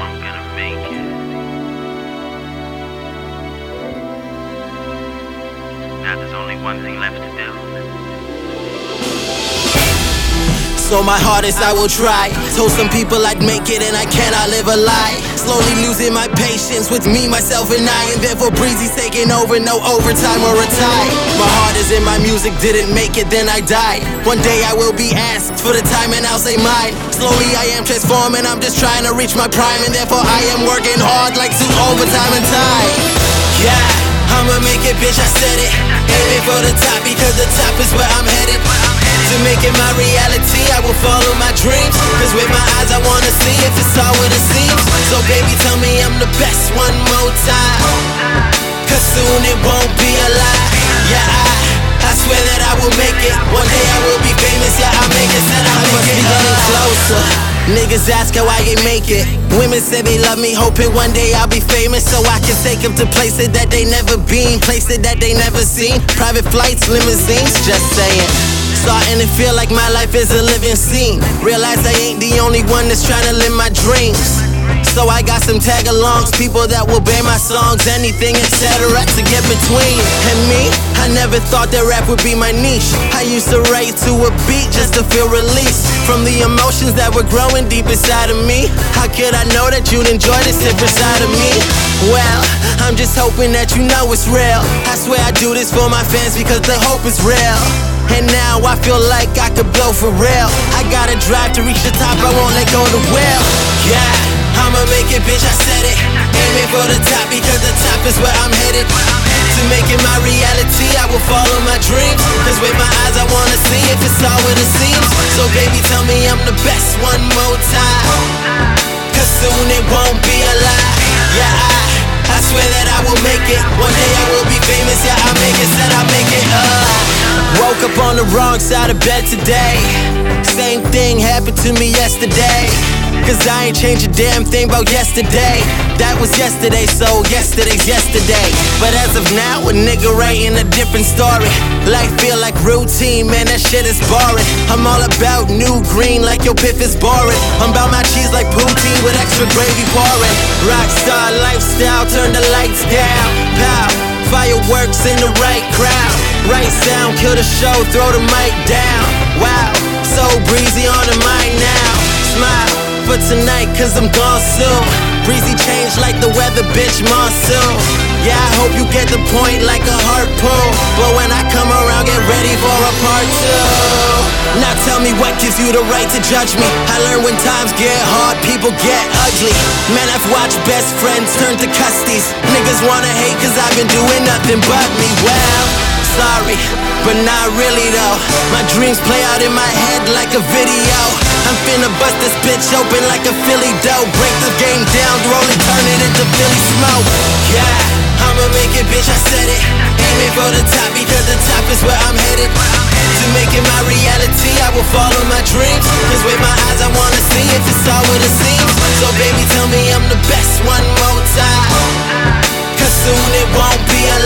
i'm gonna make it. Now there's only one thing left to do. So my hardest I will try. Told some people I'd make it and I cannot live a lie. Slowly losing my patience with me, myself, and I. And therefore Breezy's taking over, no overtime or a tie. My heart is in my music, didn't make it, then I died. One day I will be asked for the time and I'll say mine. Slowly I am transforming, I'm just trying to reach my prime. And therefore I am working hard like two overtime and time. Yeah, Make it, bitch, I said it. Aiming for the top because the top is where I'm headed. To make it my reality, I will follow my dreams. Cause with my eyes, I wanna see if it's all what it seems. So, baby, tell me I'm the best one more time. Cause soon it won't be Niggas ask how I ain't make it. Women say they love me, hoping one day I'll be famous so I can take them to places that they never been, places that they never seen. Private flights, limousines, just saying. Starting to feel like my life is a living scene. Realize I ain't the only one that's trying to live my dreams. So I got some tag alongs, people that will bear my songs, anything, etc. to get between. And me, I never thought that rap would be my niche. I used to write to a beat just to feel release from the emotions that were growing deep inside of me. How could I know that you'd enjoy this if inside of me? Well, I'm just hoping that you know it's real. I swear I do this for my fans because the hope is real. And now I feel like I could blow for real. I gotta drive to reach the top, I won't let go of the wheel. Yeah, I'ma make it, bitch, I said it. Aiming for the top because the top is where I'm headed. To make it my reality, So, baby, tell me I'm the best one more time. Cause soon it won't be a lie. Yeah, I, I swear that I will make it. One day I will be famous, yeah, I'll make it. Said I'll make it. Uh. Woke up on the wrong side of bed today. Same thing happened to me yesterday. Cause I ain't changed a damn thing about yesterday. That was yesterday, so yesterday's yesterday. But as of now, a nigga writing a different story. Life feel like routine, man, that shit is boring. I'm all about new green, like your piff is boring. I'm about my cheese like poutine with extra gravy pouring. Rockstar lifestyle, turn the lights down. Pow. Fireworks in the right crowd. Right sound, kill the show, throw the mic down. Wow, so breezy on the mic now. Tonight, cause I'm gone soon. Breezy change like the weather, bitch, monsoon. Yeah, I hope you get the point like a harpoon. But when I come around, get ready for a part two. Now tell me what gives you the right to judge me. I learned when times get hard, people get ugly. Man, I've watched best friends turn to custies. Niggas wanna hate cause I've been doing nothing but me. Well, sorry, but not really though. My dreams play out in my head like a video. I'm finna bust this bitch open like a Philly dough. Break the game down, roll it, turn it into Philly smoke. Yeah. I'ma make it, bitch, I said it. Aiming for the top because the top is where I'm headed. To make it my reality, I will follow my dreams. Cause with my eyes, I wanna see if it's all what it seems. So, baby, tell me I'm the best one more time. Cause soon it won't be a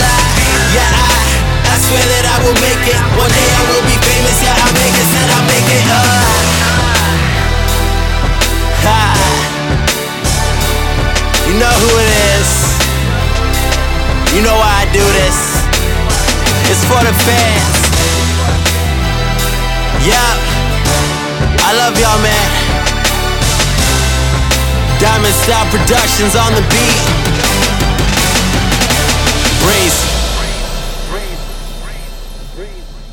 swear that I will make it. One day I will be famous, yeah, I'll make it. Said I'll make it. Uh. Ha. You know who it is. You know why I do this? It's for the fans. Yup. I love y'all, man. Diamond Style Productions on the beat. Breeze. Breeze.